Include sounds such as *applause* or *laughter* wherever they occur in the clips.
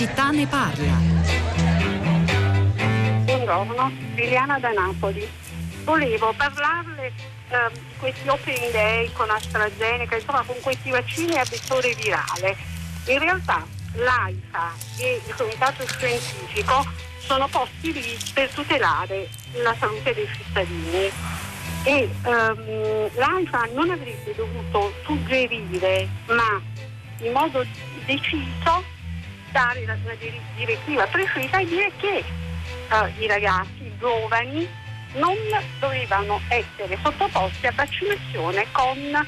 città ne parla. Buongiorno, Liliana da Napoli. Volevo parlarle eh, di questi open day con AstraZeneca, insomma con questi vaccini a vettore virale. In realtà l'AIFA e il Comitato Scientifico sono posti lì per tutelare la salute dei cittadini e um, l'AIFA non avrebbe dovuto suggerire ma in modo deciso dare la, la direttiva precisa e dire che uh, i ragazzi, i giovani non dovevano essere sottoposti a vaccinazione con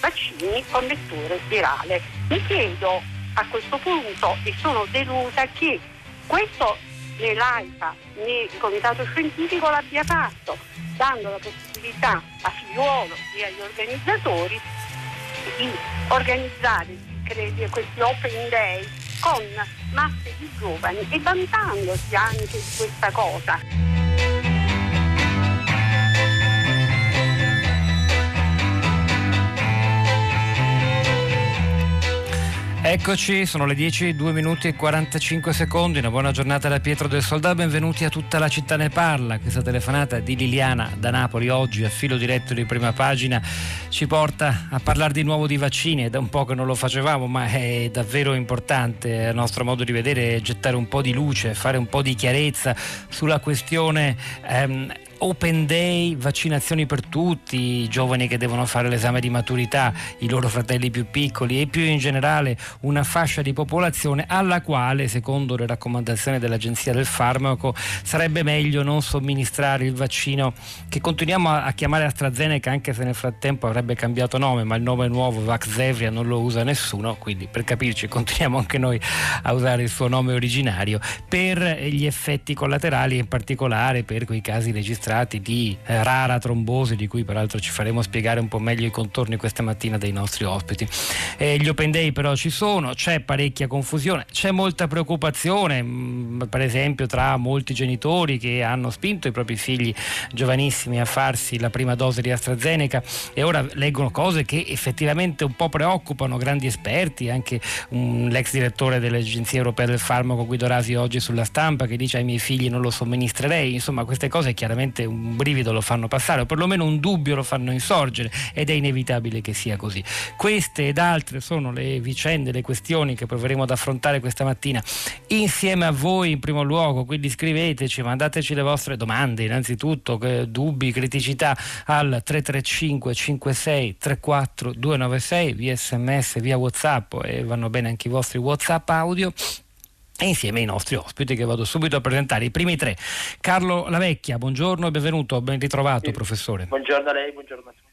vaccini con vettore virale. Mi chiedo a questo punto e sono delusa che questo né l'AIFA né il Comitato Scientifico l'abbia fatto, dando la possibilità a figliuolo e agli organizzatori di organizzare questi open day con masse di giovani e vantandosi anche di questa cosa. Eccoci, sono le 10, 2 minuti e 45 secondi. Una buona giornata da Pietro del Soldato. Benvenuti a tutta la città ne parla. Questa telefonata di Liliana da Napoli oggi a filo diretto di prima pagina ci porta a parlare di nuovo di vaccini. È da un po' che non lo facevamo, ma è davvero importante a nostro modo di vedere gettare un po' di luce, fare un po' di chiarezza sulla questione ehm, Open Day, vaccinazioni per tutti, i giovani che devono fare l'esame di maturità, i loro fratelli più piccoli e più in generale una fascia di popolazione alla quale, secondo le raccomandazioni dell'Agenzia del Farmaco, sarebbe meglio non somministrare il vaccino che continuiamo a chiamare AstraZeneca anche se nel frattempo avrebbe cambiato nome, ma il nome nuovo Vaxzevria non lo usa nessuno, quindi per capirci continuiamo anche noi a usare il suo nome originario per gli effetti collaterali in particolare per quei casi registrati registrati di eh, rara trombosi, di cui peraltro ci faremo spiegare un po' meglio i contorni questa mattina dei nostri ospiti. Eh, gli open day però ci sono, c'è parecchia confusione, c'è molta preoccupazione, mh, mm, per esempio tra molti genitori che hanno spinto i propri figli giovanissimi a farsi la prima dose di AstraZeneca e ora leggono cose che effettivamente un po' preoccupano grandi esperti, anche un, l'ex direttore dell'Agenzia Europea del Farmaco Guido Rasi oggi sulla stampa che dice ai miei figli non lo somministrerei, insomma queste cose chiaramente sicuramente un brivido lo fanno passare o perlomeno un dubbio lo fanno insorgere ed è inevitabile che sia così. Queste ed altre sono le vicende, le questioni che proveremo ad affrontare questa mattina insieme a voi in primo luogo, quindi scriveteci, mandateci le vostre domande, innanzitutto dubbi, criticità al 335 56 34 296 via sms, via whatsapp e vanno bene anche i vostri whatsapp audio e insieme ai nostri ospiti che vado subito a presentare. I primi tre. Carlo Lavecchia, buongiorno e benvenuto, ben ritrovato sì. professore. Buongiorno a lei, buongiorno a tutti.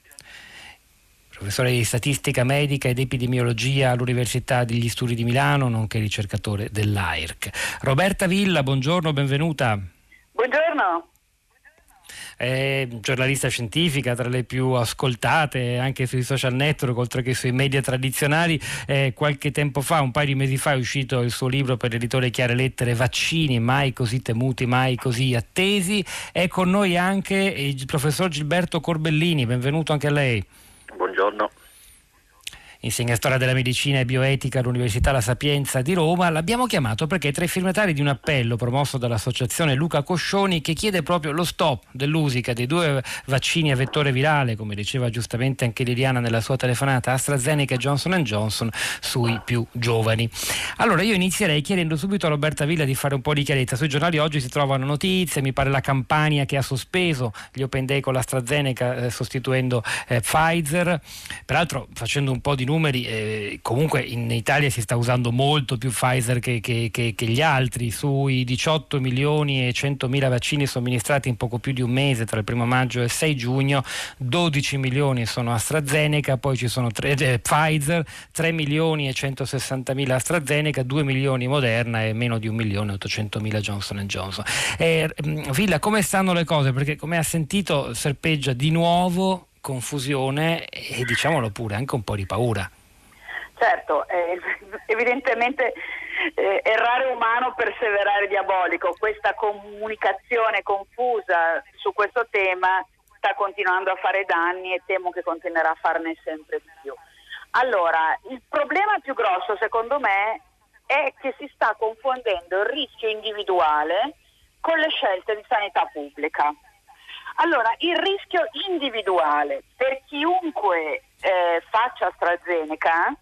Professore di statistica medica ed epidemiologia all'Università degli Studi di Milano, nonché ricercatore dell'AIRC. Roberta Villa, buongiorno, benvenuta. Buongiorno è giornalista scientifica tra le più ascoltate anche sui social network oltre che sui media tradizionali. Eh, qualche tempo fa, un paio di mesi fa, è uscito il suo libro per l'editore Chiare Lettere Vaccini, mai così temuti, mai così attesi. È con noi anche il professor Gilberto Corbellini, benvenuto anche a lei. Buongiorno insegna storia della medicina e bioetica all'Università La Sapienza di Roma, l'abbiamo chiamato perché è tra i firmatari di un appello promosso dall'associazione Luca Coscioni che chiede proprio lo stop dell'usica dei due vaccini a vettore virale, come diceva giustamente anche Liliana nella sua telefonata, AstraZeneca e Johnson Johnson sui più giovani. Allora io inizierei chiedendo subito a Roberta Villa di fare un po' di chiarezza. Sui giornali oggi si trovano notizie, mi pare la campagna che ha sospeso gli Open Day con l'AstraZeneca eh, sostituendo eh, Pfizer, peraltro facendo un po' di numeri numeri, eh, comunque in Italia si sta usando molto più Pfizer che, che, che, che, gli altri, sui 18 milioni e 100 mila vaccini somministrati in poco più di un mese tra il primo maggio e il 6 giugno, 12 milioni sono AstraZeneca, poi ci sono tre, eh, Pfizer, 3 milioni e 160 mila AstraZeneca, 2 milioni Moderna e meno di 1 milione e 800 mila Johnson Johnson. Eh, Villa, come stanno le cose? Perché come ha sentito serpeggia di nuovo confusione e diciamolo pure anche un po' di paura. Certo, eh, *laughs* evidentemente eh, errare umano, perseverare diabolico. Questa comunicazione confusa su questo tema sta continuando a fare danni e temo che continuerà a farne sempre di più. Allora, il problema più grosso secondo me è che si sta confondendo il rischio individuale con le scelte di sanità pubblica. Allora, il rischio individuale per chiunque eh, faccia AstraZeneca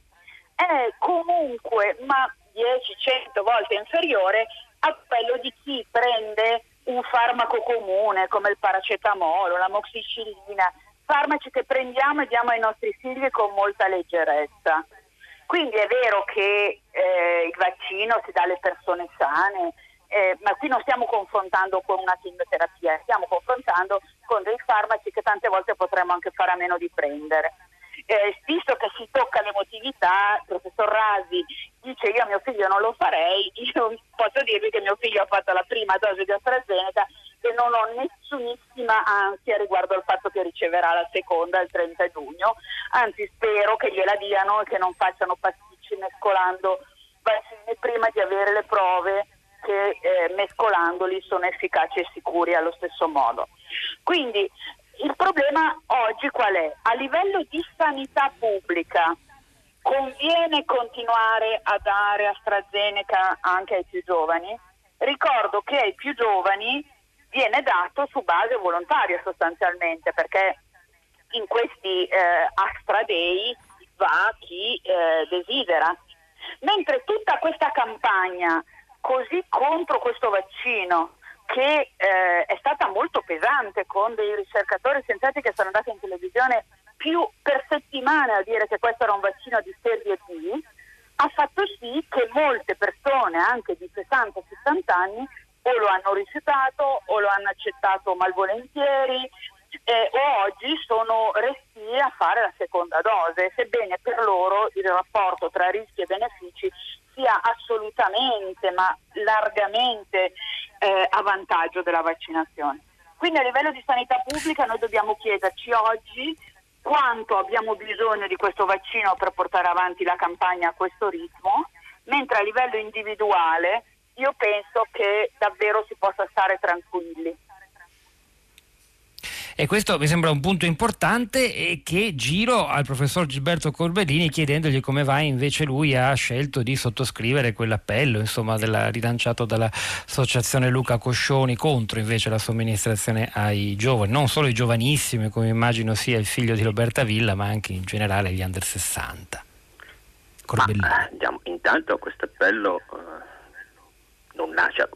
è comunque ma 10-100 volte inferiore a quello di chi prende un farmaco comune come il paracetamolo, la moxicillina, farmaci che prendiamo e diamo ai nostri figli con molta leggerezza. Quindi è vero che eh, il vaccino si dà alle persone sane, eh, ma qui non stiamo confrontando con una chemioterapia, stiamo confrontando con dei farmaci che tante volte potremmo anche fare a meno di prendere. Eh, visto che si tocca l'emotività, il professor Rasi dice io a mio figlio non lo farei, *laughs* io posso dirvi che mio figlio ha fatto la prima dose di AstraZeneca e non ho nessunissima ansia riguardo al fatto che riceverà la seconda il 30 giugno, anzi spero che gliela diano e che non facciano pasticci mescolando vaccini prima di avere le prove che eh, mescolandoli sono efficaci e sicuri allo stesso modo. Quindi il problema oggi qual è? A livello di sanità pubblica conviene continuare a dare AstraZeneca anche ai più giovani? Ricordo che ai più giovani viene dato su base volontaria sostanzialmente perché in questi eh, Astra Day va chi eh, desidera. Mentre tutta questa campagna così contro questo vaccino che eh, è stata molto pesante con dei ricercatori scienziati che sono andati in televisione più per settimane a dire che questo era un vaccino di serie B, ha fatto sì che molte persone, anche di 60-70 anni, o lo hanno rifiutato o lo hanno accettato malvolentieri eh, o oggi sono resti a fare la seconda dose, sebbene per loro il rapporto tra rischi e benefici sia assolutamente, ma largamente eh, a vantaggio della vaccinazione. Quindi a livello di sanità pubblica noi dobbiamo chiederci oggi quanto abbiamo bisogno di questo vaccino per portare avanti la campagna a questo ritmo, mentre a livello individuale io penso che davvero si possa stare tranquilli. E questo mi sembra un punto importante e che giro al professor Gilberto Corbellini chiedendogli come mai invece lui ha scelto di sottoscrivere quell'appello insomma, della, rilanciato dall'associazione Luca Coscioni contro invece la somministrazione ai giovani, non solo ai giovanissimi come immagino sia il figlio di Roberta Villa ma anche in generale agli under 60. Corbellini. Ma, diciamo, intanto questo appello eh, non, nasce,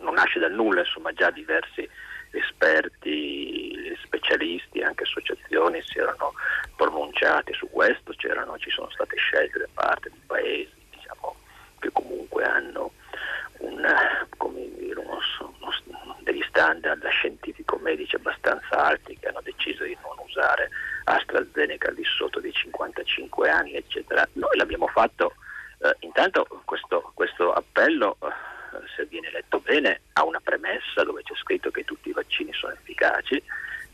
non nasce dal nulla, insomma già diversi esperti, specialisti, anche associazioni si erano pronunciati su questo, ci sono state scelte da parte di paesi diciamo, che comunque hanno un, dire, uno, uno, degli standard scientifico-medici abbastanza alti che hanno deciso di non usare AstraZeneca al di sotto dei 55 anni, eccetera. Noi l'abbiamo fatto, eh, intanto questo, questo appello eh, se viene letto bene, ha una premessa dove c'è scritto che tutti i vaccini sono efficaci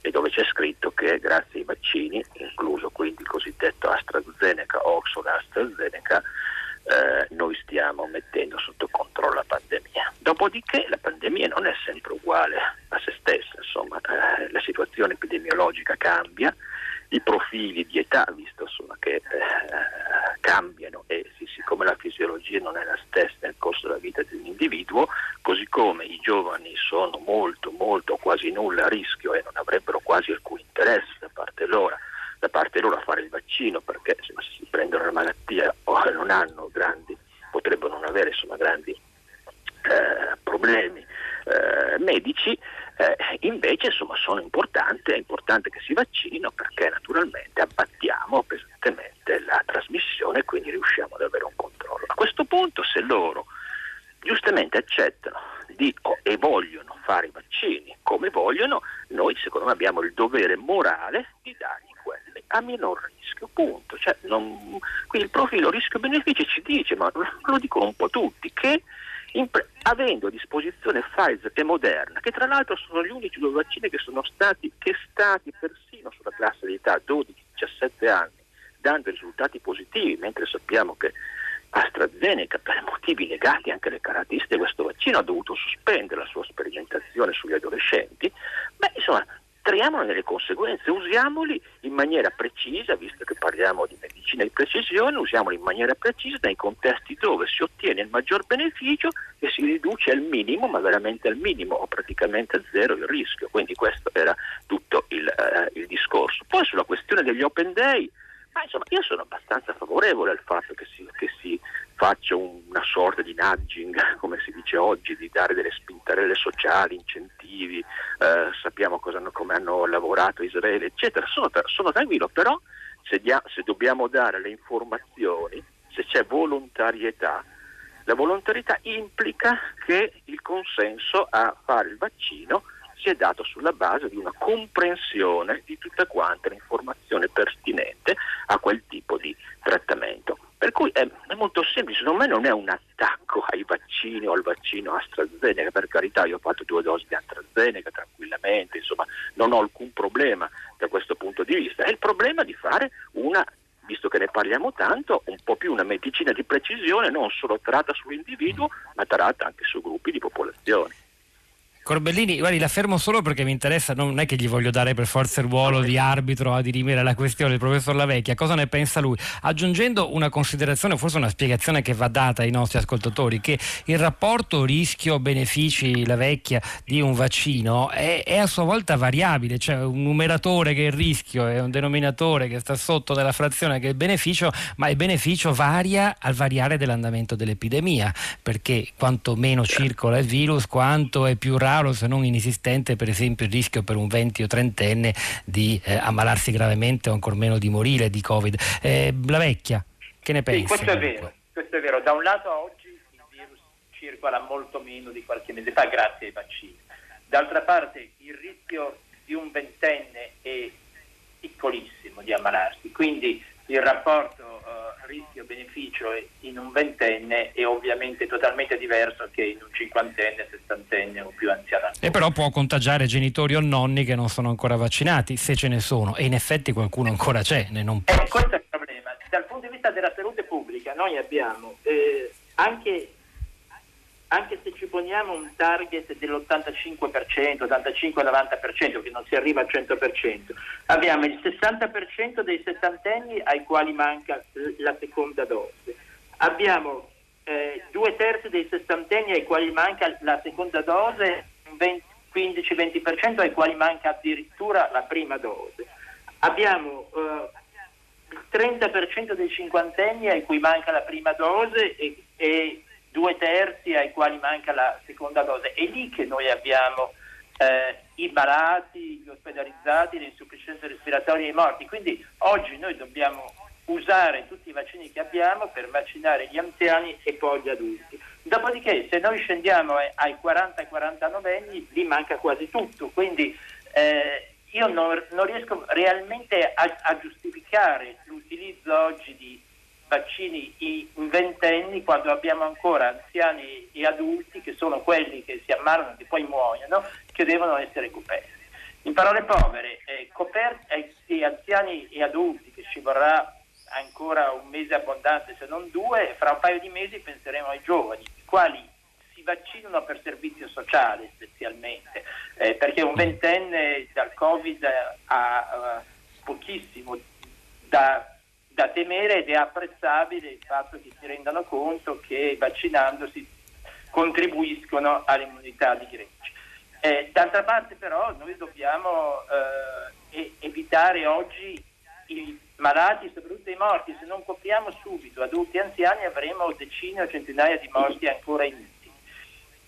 e dove c'è scritto che grazie ai vaccini, incluso quindi il cosiddetto AstraZeneca, Oxford AstraZeneca, eh, noi stiamo mettendo sotto controllo la pandemia. Dopodiché la pandemia non è sempre uguale a se stessa, insomma, eh, la situazione epidemiologica cambia, i profili di età, visto insomma, che eh, cambiano e siccome la fisiologia non è la stessa nel corso della vita di un individuo, così come i giovani sono molto, molto, quasi nulla a rischio e non avrebbero quasi alcun interesse da parte loro, da parte loro a fare il vaccino perché insomma, se si prendono la malattia o non hanno grandi, potrebbero non avere insomma, grandi eh, problemi eh, medici, eh, invece insomma, sono importanti, è importante che si vaccinino perché naturalmente abbattiamo pesantemente la trasmissione e quindi riusciamo ad avere un controllo. A questo punto se loro giustamente accettano di, oh, e vogliono fare i vaccini come vogliono, noi secondo me abbiamo il dovere morale di dargli quelli a minor rischio, punto. Cioè, non, quindi il profilo rischio-beneficio ci dice, ma lo dicono un po' tutti, che Pre- avendo a disposizione Pfizer e Moderna, che tra l'altro sono gli unici due vaccini che sono stati testati persino sulla classe di età 12-17 anni, dando risultati positivi, mentre sappiamo che AstraZeneca, per motivi legati anche alle caratteristiche di questo vaccino, ha dovuto sospendere la sua sperimentazione sugli adolescenti, beh, insomma, traiamone delle conseguenze, usiamoli in maniera precisa, visto che parliamo di medicina di precisione, usiamoli in maniera precisa nei contesti dove si ottiene il maggior beneficio e si riduce al minimo, ma veramente al minimo o praticamente a zero il rischio. Quindi questo era tutto il, uh, il discorso. Poi sulla questione degli open day, ma insomma io sono abbastanza favorevole al fatto che si, che si faccia una sorta di nudging, *laughs* come si dice oggi, di dare delle spintarelle sociali, incentivi, eh, sappiamo hanno, come hanno lavorato Israele, eccetera. Sono, sono tranquillo, però se, dia, se dobbiamo dare le informazioni, se c'è volontarietà, la volontarietà implica che il consenso a fare il vaccino sia dato sulla base di una comprensione di tutta quanta l'informazione pertinente a quel tipo di trattamento. Per cui è, è, molto semplice, secondo me non è un attacco ai vaccini o al vaccino AstraZeneca, per carità io ho fatto due dosi di AstraZeneca tranquillamente, insomma non ho alcun problema da questo punto di vista, è il problema di fare una visto che ne parliamo tanto, un po' più una medicina di precisione non solo tratta sull'individuo, ma tratta anche su gruppi di popolazione. Corbellini, guardi, la fermo solo perché mi interessa, non è che gli voglio dare per forza il ruolo di arbitro a dirimere la questione, il professor Lavecchia, cosa ne pensa lui? Aggiungendo una considerazione, forse una spiegazione che va data ai nostri ascoltatori, che il rapporto rischio-benefici, la vecchia, di un vaccino è, è, a sua volta variabile, cioè un numeratore che è il rischio e un denominatore che sta sotto della frazione che è il beneficio, ma il beneficio varia al variare dell'andamento dell'epidemia, perché quanto meno circola il virus, quanto è più raro raro se non inesistente per esempio il rischio per un 20 o 30enne di eh, ammalarsi gravemente o ancor meno di morire di Covid. Eh, la vecchia, che ne pensi? Sì, questo è vero, questo è vero. Da un lato oggi il virus circola molto meno di qualche mese fa grazie ai vaccini. D'altra parte il rischio di un ventenne è piccolissimo di ammalarsi, quindi il rapporto rischio-beneficio in un ventenne è ovviamente totalmente diverso che in un cinquantenne, sessantenne o più anziano. E però può contagiare genitori o nonni che non sono ancora vaccinati, se ce ne sono, e in effetti qualcuno ancora c'è. Ne non eh, questo è il problema. Dal punto di vista della salute pubblica noi abbiamo eh, anche anche se ci poniamo un target dell'85%, 85-90%, che non si arriva al 100%, abbiamo il 60% dei settantenni ai quali manca la seconda dose, abbiamo eh, due terzi dei sessantenni ai quali manca la seconda dose, 15-20% ai quali manca addirittura la prima dose, abbiamo eh, il 30% dei cinquantenni ai cui manca la prima dose e, e due terzi ai quali manca la seconda dose. È lì che noi abbiamo eh, i malati, gli ospedalizzati, le insufficienze respiratorie e i morti. Quindi oggi noi dobbiamo usare tutti i vaccini che abbiamo per vaccinare gli anziani e poi gli adulti. Dopodiché se noi scendiamo ai 40-49 anni lì manca quasi tutto, quindi eh, io non, non, riesco realmente a, a giustificare l'utilizzo oggi di vaccini in ventenni quando abbiamo ancora anziani e adulti che sono quelli che si ammalano e poi muoiono, che devono essere coperti. In parole povere, eh, coperti eh, anziani e adulti che ci vorrà ancora un mese abbondante se non due, fra un paio di mesi penseremo ai giovani, i quali si vaccinano per servizio sociale essenzialmente, eh, perché un ventenne dal Covid ha uh, pochissimo da da temere ed è apprezzabile il fatto che si rendano conto che vaccinandosi contribuiscono all'immunità di gregge. Eh, d'altra parte però noi dobbiamo eh, evitare oggi i malati, soprattutto i morti, se non copriamo subito adulti e anziani avremo decine o centinaia di morti ancora inutili.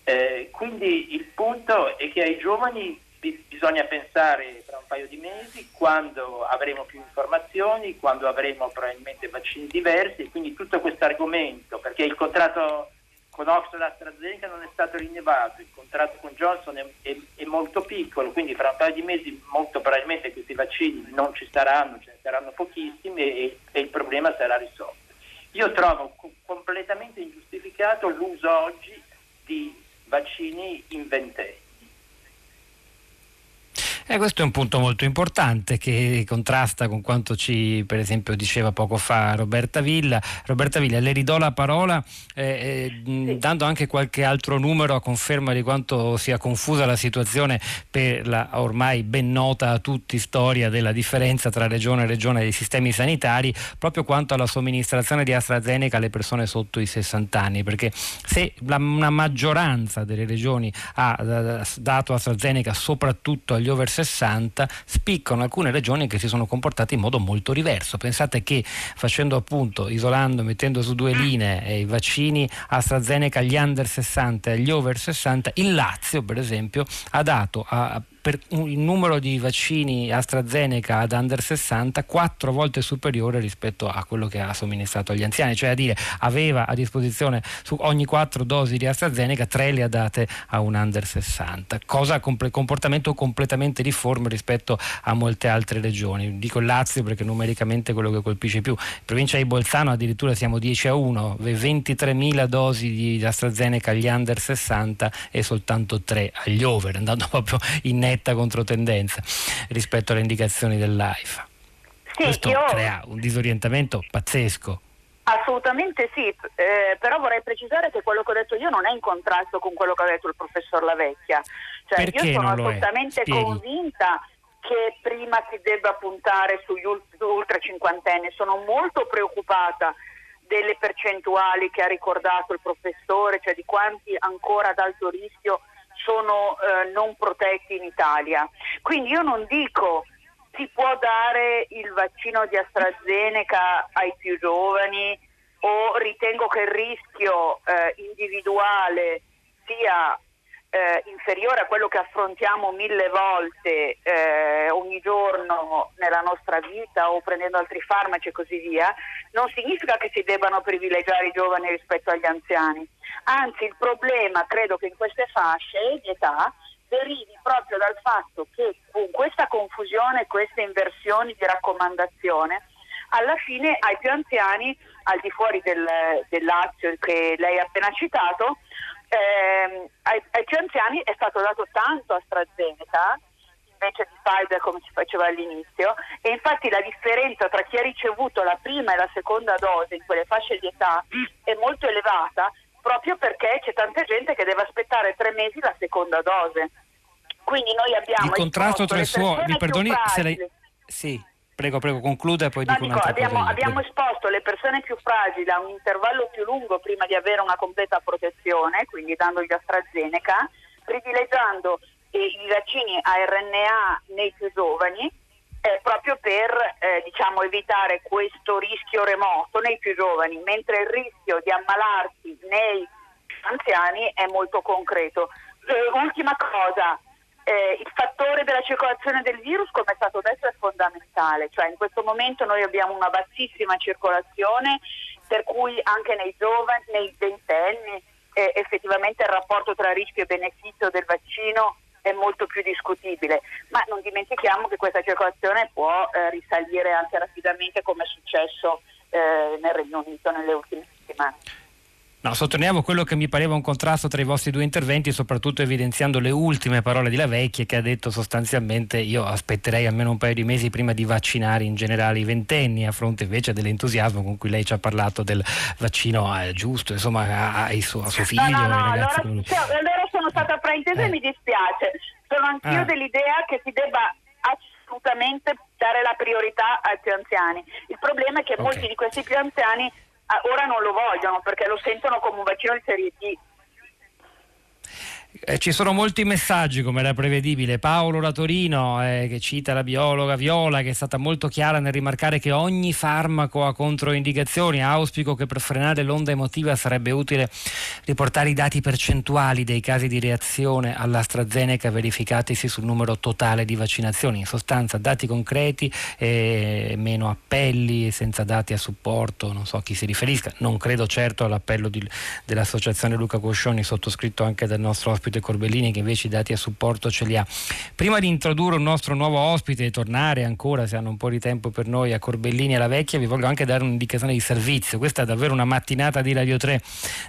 Eh, quindi il punto è che ai giovani bisogna pensare tra un paio di mesi quando avremo più informazioni, quando avremo probabilmente vaccini diversi e quindi tutto questo argomento, perché il contratto con Oxford AstraZeneca non è stato rinnovato, il contratto con Johnson è, è, è, molto piccolo, quindi fra un paio di mesi molto probabilmente questi vaccini non ci saranno, ce ne saranno pochissimi e, e il problema sarà risolto. Io trovo co- completamente ingiustificato l'uso oggi di vaccini in ventenni. È Eh, questo è un punto molto importante che contrasta con quanto ci per esempio diceva poco fa Roberta Villa. Roberta Villa, le ridò la parola eh, eh, dando anche qualche altro numero a conferma di quanto sia confusa la situazione per la ormai ben nota a tutti storia della differenza tra regione e regione dei sistemi sanitari, proprio quanto alla somministrazione di AstraZeneca alle persone sotto i 60 anni, perché se la, una maggioranza delle regioni ha dato AstraZeneca soprattutto agli over 60, spiccano alcune regioni che si sono comportate in modo molto diverso. Pensate che facendo appunto, isolando, mettendo su due linee eh, i vaccini AstraZeneca agli under 60 e agli over 60, il Lazio per esempio ha dato a per il numero di vaccini AstraZeneca ad under 60 quattro volte superiore rispetto a quello che ha somministrato agli anziani, cioè a dire aveva a disposizione su ogni quattro dosi di AstraZeneca tre le ha date a un under 60, cosa comportamento completamente difforme rispetto a molte altre regioni. Dico Lazio perché numericamente è quello che colpisce più. In provincia di Bolzano addirittura siamo 10 a 1, 23.000 dosi di AstraZeneca agli under 60 e soltanto 3 agli over, andando proprio in netto netta controtendenza rispetto alle indicazioni dell'AIFA. Sì, Questo io... crea un disorientamento pazzesco. Assolutamente sì, eh, però vorrei precisare che quello che ho detto io non è in contrasto con quello che ha detto il professor Lavecchia. Cioè, Perché io sono assolutamente convinta che prima si debba puntare sugli ultra cinquantenni. Sono molto preoccupata delle percentuali che ha ricordato il professore, cioè di quanti ancora ad alto rischio sono eh, non protetti in Italia. Quindi io non dico si può dare il vaccino di AstraZeneca ai più giovani o ritengo che il rischio eh, individuale sia eh, inferiore a quello che affrontiamo mille volte eh, ogni giorno nella nostra vita o prendendo altri farmaci e così via, non significa che si debbano privilegiare i giovani rispetto agli anziani. Anzi, il problema credo che in queste fasce di età derivi proprio dal fatto che con questa confusione, queste inversioni di raccomandazione, alla fine ai più anziani, al di fuori del, del Lazio che lei ha appena citato, eh, ai, ai, più anziani è stato dato tanto AstraZeneca invece di Pfizer come si faceva all'inizio e infatti la differenza tra chi ha ricevuto la prima e la seconda dose in quelle fasce di età è molto elevata proprio perché c'è tanta gente che deve aspettare tre mesi la seconda dose. Quindi noi abbiamo... Il contrasto tra i suoi... Mi perdoni se lei... Sì. Prego, prego, concluda e poi no, dico, dico abbiamo, cosa. Abbiamo esposto le persone più fragili a un intervallo più lungo prima di avere una completa protezione, quindi dandogli AstraZeneca, privilegiando i vaccini a RNA nei più giovani, eh, proprio per eh, diciamo, evitare questo rischio remoto nei più giovani, mentre il rischio di ammalarsi nei anziani è molto concreto. Eh, ultima cosa, eh, il fattore della circolazione del virus, come è stato detto, è fondamentale, cioè in questo momento noi abbiamo una bassissima circolazione, per cui anche nei giovani, nei ventenni, eh, effettivamente il rapporto tra rischio e beneficio del vaccino è molto più discutibile, ma non dimentichiamo che questa circolazione può eh, risalire anche rapidamente come è successo eh, nel Regno Unito nelle ultime settimane. No, sottolineavo quello che mi pareva un contrasto tra i vostri due interventi, soprattutto evidenziando le ultime parole di La Vecchia che ha detto sostanzialmente io aspetterei almeno un paio di mesi prima di vaccinare in generale i ventenni, a fronte invece dell'entusiasmo con cui lei ci ha parlato del vaccino eh, giusto, insomma, a, a, suo, a, suo, figlio. No, no, no, allora, cioè, allora, sono stata fraintesa eh. e mi dispiace. Sono anch'io ah. dell'idea che si debba assolutamente dare la priorità ai più anziani. Il problema è che okay. molti di questi più anziani ora non lo vogliono perché lo sentono come un vaccino di serie D. Eh, ci sono molti messaggi come era prevedibile. Paolo da Torino eh, che cita la biologa Viola che è stata molto chiara nel rimarcare che ogni farmaco ha controindicazioni. Auspico che per frenare l'onda emotiva sarebbe utile riportare i dati percentuali dei casi di reazione all'AstraZeneca verificatisi sul numero totale di vaccinazioni. In sostanza dati concreti e meno appelli senza dati a supporto. Non so a chi si riferisca. Non credo certo all'appello di, dell'associazione Luca Coscioni sottoscritto anche dal nostro ospite ospite Corbellini che invece i dati a supporto ce li ha. Prima di introdurre un nostro nuovo ospite e tornare ancora, se hanno un po' di tempo per noi, a Corbellini e alla vecchia, vi voglio anche dare un'indicazione di servizio. Questa è davvero una mattinata di Radio 3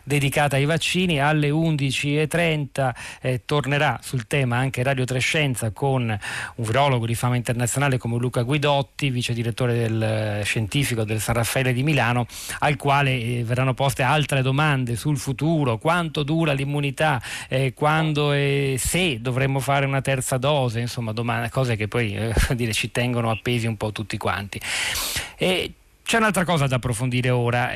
dedicata ai vaccini. Alle 11.30 eh, tornerà sul tema anche Radio 3 Scienza con un virologo di fama internazionale come Luca Guidotti, vice direttore del eh, scientifico del San Raffaele di Milano, al quale eh, verranno poste altre domande sul futuro, quanto dura l'immunità, eh, quando e se dovremmo fare una terza dose, insomma domande, cose che poi eh, *laughs* dire, ci tengono appesi un po' tutti quanti. E c'è un'altra cosa da approfondire ora,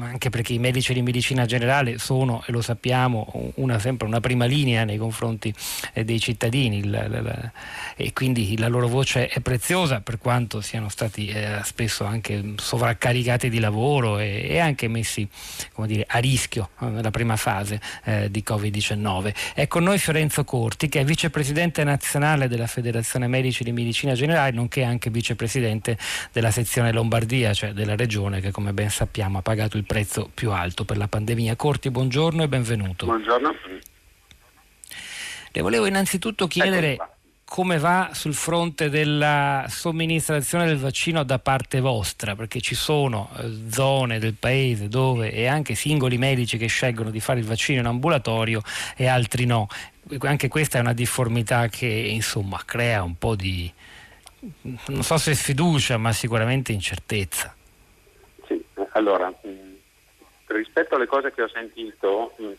anche perché i medici di medicina generale sono, e lo sappiamo, una, sempre una prima linea nei confronti eh, dei cittadini la, la, la, e quindi la loro voce è preziosa per quanto siano stati eh, spesso anche sovraccaricati di lavoro e, e anche messi dire, a rischio eh, nella prima fase eh, di Covid-19. È con noi Fiorenzo Corti che è vicepresidente nazionale della Federazione Medici di Medicina Generale nonché anche vicepresidente della sezione Lombardia cioè della regione che come ben sappiamo ha pagato il prezzo più alto per la pandemia. Corti, buongiorno e benvenuto. Buongiorno. Le volevo innanzitutto chiedere come va sul fronte della somministrazione del vaccino da parte vostra, perché ci sono eh, zone del paese dove e anche singoli medici che scelgono di fare il vaccino in ambulatorio e altri no. Anche questa è una difformità che insomma crea un po' di, non so se sfiducia, ma sicuramente incertezza. Sì, allora, mm, rispetto alle cose che ho sentito, mm,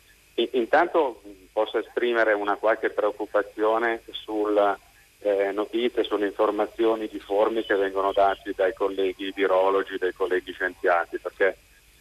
intanto posso esprimere una qualche preoccupazione sulle eh, notizie, sulle informazioni difformi che vengono date dai colleghi virologi, dai colleghi scienziati, perché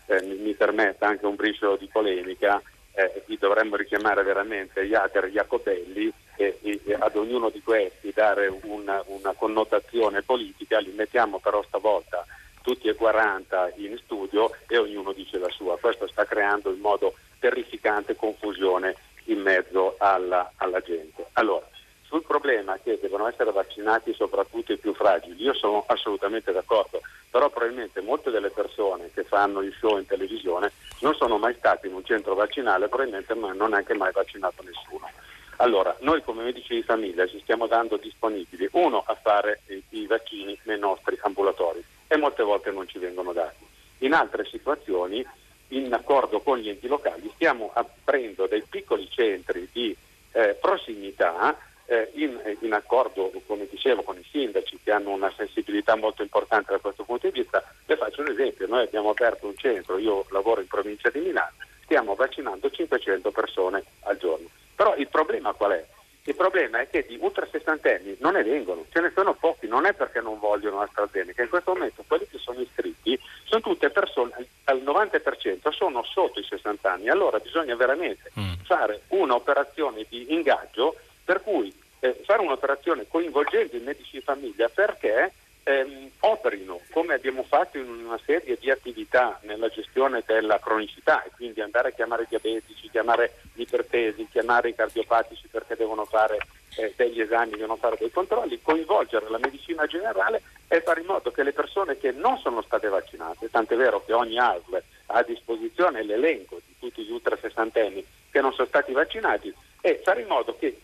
eh, mi permetta anche un briciolo di polemica, eh, qui dovremmo richiamare veramente Iater Jacobelli e, e, ad ognuno di questi dare una, una, connotazione politica, li mettiamo però stavolta tutti e 40 in studio e ognuno dice la sua. Questo sta creando in modo terrificante confusione in mezzo alla, alla gente. Allora, sul problema che devono essere vaccinati soprattutto i più fragili, io sono assolutamente d'accordo, però probabilmente molte delle persone che fanno il show in televisione non sono mai stati in un centro vaccinale, probabilmente non hanno neanche mai vaccinato nessuno. Allora, noi come medici di famiglia ci stiamo dando disponibili, uno, a fare i vaccini nei nostri ambulatori e molte volte non ci vengono dati. In altre situazioni, in accordo con gli enti locali, stiamo aprendo dei piccoli centri di eh, prossimità eh, in, in, accordo, come dicevo, con i sindaci che hanno una sensibilità molto importante da questo punto di vista. Le faccio un esempio, noi abbiamo aperto un centro, io lavoro in provincia di Milano, stiamo vaccinando 500 persone al giorno. Però il problema qual è? Il problema è che di ultra sessantenni non ne vengono, ce ne sono pochi, non è perché non vogliono AstraZeneca, in questo momento quelli che sono iscritti sono tutte persone, al 90% sono sotto i 60 anni, allora bisogna veramente mm. fare un'operazione di ingaggio per cui eh, fare un'operazione coinvolgendo i medici di famiglia perché ehm, operino come abbiamo fatto in una serie di attività nella gestione della cronicità e quindi andare a chiamare i diabetici, chiamare gli ipertesi, chiamare i cardiopatici perché devono fare eh, degli esami, devono fare dei controlli, coinvolgere la medicina generale e fare in modo che le persone che non sono state vaccinate, tant'è vero che ogni ASL ha a disposizione l'elenco di tutti gli ultra sessantenni che non sono stati vaccinati e fare in modo che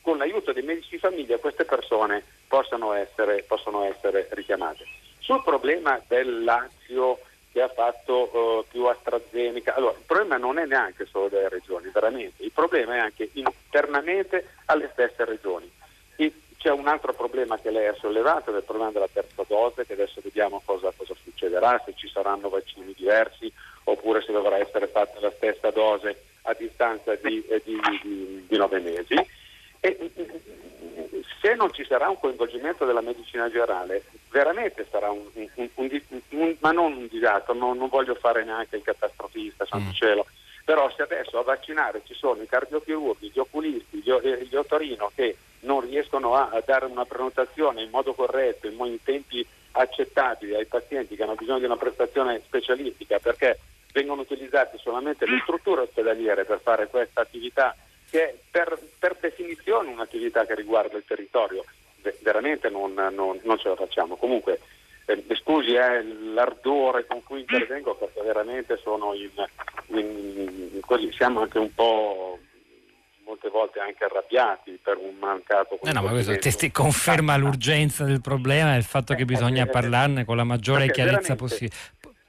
con l'aiuto dei medici di famiglia queste persone possano essere, possono essere richiamate. Sul problema del Lazio che ha fatto uh, più AstraZeneca, allora il problema non è neanche solo delle regioni, veramente, il problema è anche internamente alle stesse regioni. E c'è un altro problema che lei ha sollevato, è il problema della terza dose, che adesso vediamo cosa, cosa succederà, se ci saranno vaccini diversi oppure se dovrà essere fatta la stessa dose a distanza di, eh, di, di, di nove mesi. E se non ci sarà un coinvolgimento della medicina generale, veramente sarà un, un, un, un ma non un disastro, non, non, voglio fare neanche il catastrofista, santo mm. cielo, però se adesso a vaccinare ci sono i cardiochirurghi, gli oculisti, gli, eh, gli otorino che non riescono a, a, dare una prenotazione in modo corretto, in, in tempi accettabili ai pazienti che hanno bisogno di una prestazione specialistica perché vengono utilizzate solamente le strutture ospedaliere per fare questa attività che è per, per definizione un'attività che riguarda il territorio, veramente non, non, non ce la facciamo. Comunque, eh, scusi eh, l'ardore con cui intervengo perché veramente sono in, in, così, siamo anche un po' molte volte anche arrabbiati per un mancato No, no, ma questo testi- conferma l'urgenza del problema e il fatto che bisogna parlarne con la maggiore chiarezza possibile.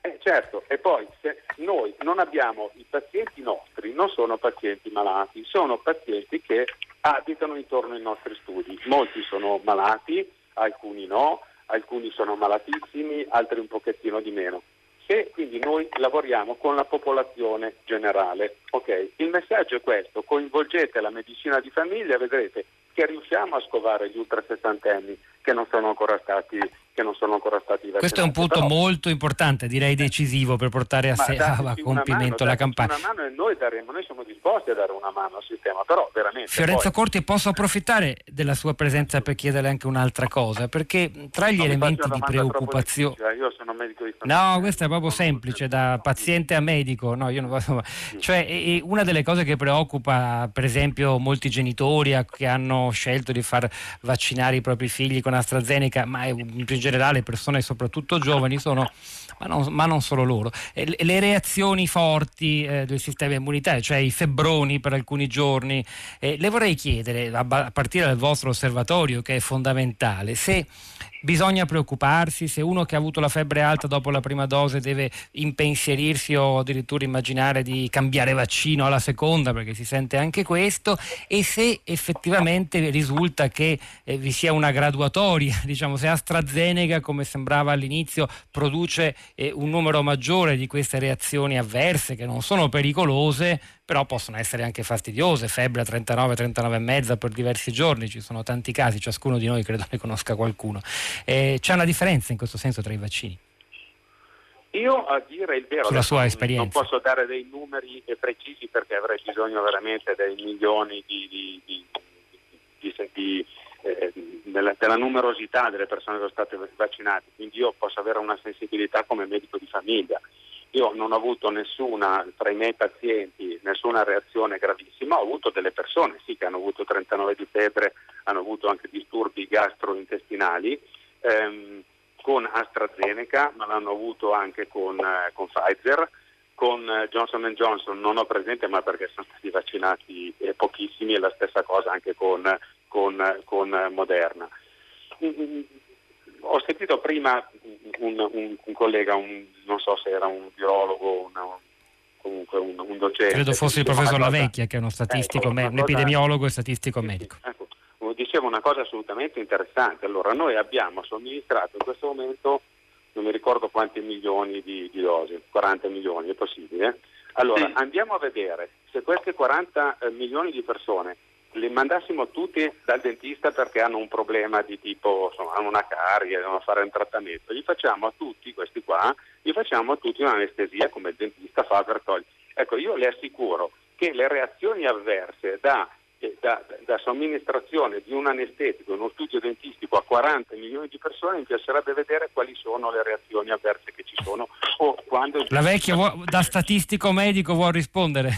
Eh, certo, e poi se noi non abbiamo i pazienti nostri, non sono pazienti malati, sono pazienti che abitano intorno ai nostri studi. Molti sono malati, alcuni no, alcuni sono malatissimi, altri un pochettino di meno. Se quindi noi lavoriamo con la popolazione generale, ok? Il messaggio è questo, coinvolgete la medicina di famiglia, vedrete che riusciamo a scovare gli ultra sessantenni che non sono ancora stati che non sono ancora stati vaccinati. Questo è un punto Però, molto importante, direi decisivo per portare a, se- *laughs* a compimento mano, la campagna. Una mano e noi daremo, noi siamo disposti a dare una mano al sistema, però veramente Fiorenzo poi, Corti, posso approfittare della sua presenza per chiederle anche un'altra cosa, perché tra gli mi elementi di preoccupazione... Io sono medico di famiglia. No, questo è proprio semplice, da paziente a medico. No, io non vado- Cioè, una delle cose che preoccupa, per esempio, molti genitori che hanno scelto di far vaccinare i propri figli con AstraZeneca, ma in più generale persone soprattutto giovani, sono, ma non, ma non solo loro, eh, le- reazioni forti eh, del sistema immunitario, cioè i febbroni per alcuni giorni. Eh, le vorrei chiedere, a partire dal vostro osservatorio, che è fondamentale, se Bisogna preoccuparsi se uno che ha avuto la febbre alta dopo la prima dose deve impensierirsi o addirittura immaginare di cambiare vaccino alla seconda perché si sente anche questo e se effettivamente risulta che eh, vi sia una graduatoria, *laughs* diciamo se AstraZeneca come sembrava all'inizio produce eh, un numero maggiore di queste reazioni avverse che non sono pericolose però possono essere anche fastidiose, febbre a 39, 39 e mezza per diversi giorni, ci sono tanti casi, ciascuno di noi credo ne conosca qualcuno. Eh, c'è una differenza in questo senso tra i vaccini? Io a dire il vero, Sulla sua non- esperienza. non posso dare dei numeri precisi perché avrei bisogno veramente dei milioni di, di- di- di- di- eh, della, della numerosità delle persone che sono state vaccinate, quindi io posso avere una sensibilità come medico di famiglia. Io non ho avuto nessuna, tra i miei pazienti, nessuna reazione gravissima, ho avuto delle persone sì che hanno avuto 39 di febbre, hanno avuto anche disturbi gastrointestinali, ehm, con AstraZeneca, ma l'hanno avuto anche con, eh, con Pfizer, con eh, Johnson Johnson non ho presente, ma perché sono stati vaccinati eh, pochissimi, e la stessa cosa anche con, con, con, Moderna. Ho sentito prima un, un- un collega, un- non so se era un virologo, un, comunque un, un docente. Credo fosse il professor una Lavecchia che è uno statistico, Ecco, me- una un epidemiologo e statistico sì, sì, medico. ecco, diceva una cosa assolutamente interessante. Allora, noi abbiamo somministrato in questo momento, non mi ricordo quanti milioni di, di dosi, 40 milioni, è possibile? Allora, Sì. andiamo a vedere se queste 40 eh, milioni di persone le mandassimo tutti dal dentista perché hanno un problema di tipo, insomma, hanno una carie, devono fare un trattamento, gli facciamo a tutti questi qua, gli facciamo a tutti un'anestesia come il dentista fa per togliere. Ecco, io le assicuro che le reazioni avverse da, eh, da- da somministrazione di un anestetico in uno studio dentistico a 40 milioni di persone mi piacerebbe vedere quali sono le reazioni avverse che ci sono o quando... La vecchia vuo- da statistico medico vuol rispondere?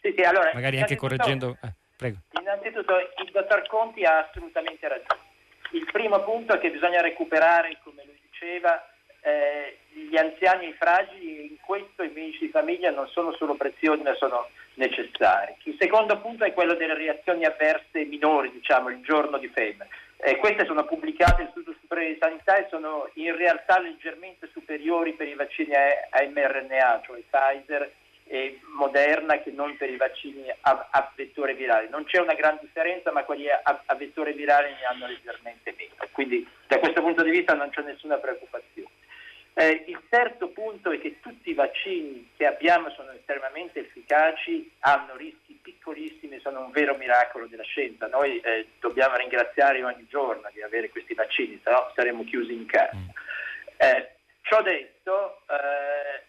Sì, sì, allora, Magari anche correggendo... eh, prego. Innanzitutto il dottor Conti ha assolutamente ragione. Il primo punto è che bisogna recuperare, come lui diceva, eh, gli anziani e i fragili e in questo i medici di famiglia non sono solo preziosi ma sono necessari. Il secondo punto è quello delle reazioni avverse minori, diciamo, il giorno di febbre. Eh, queste sono pubblicate nell'Istituto Superiore di Sanità e sono in realtà leggermente superiori per i vaccini a mRNA, cioè Pfizer e Moderna, che non per i vaccini a, a vettore virale. Non c'è una gran differenza, ma quelli a, a vettore virale ne hanno leggermente meno. Quindi da questo punto di vista non c'è nessuna preoccupazione. Eh, il terzo punto è che tutti i vaccini che abbiamo sono estremamente efficaci, hanno rischi piccolissimi, sono un vero miracolo della scienza. Noi eh, dobbiamo ringraziare ogni giorno di avere questi vaccini, se no saremmo chiusi in casa. Eh, ciò detto, eh,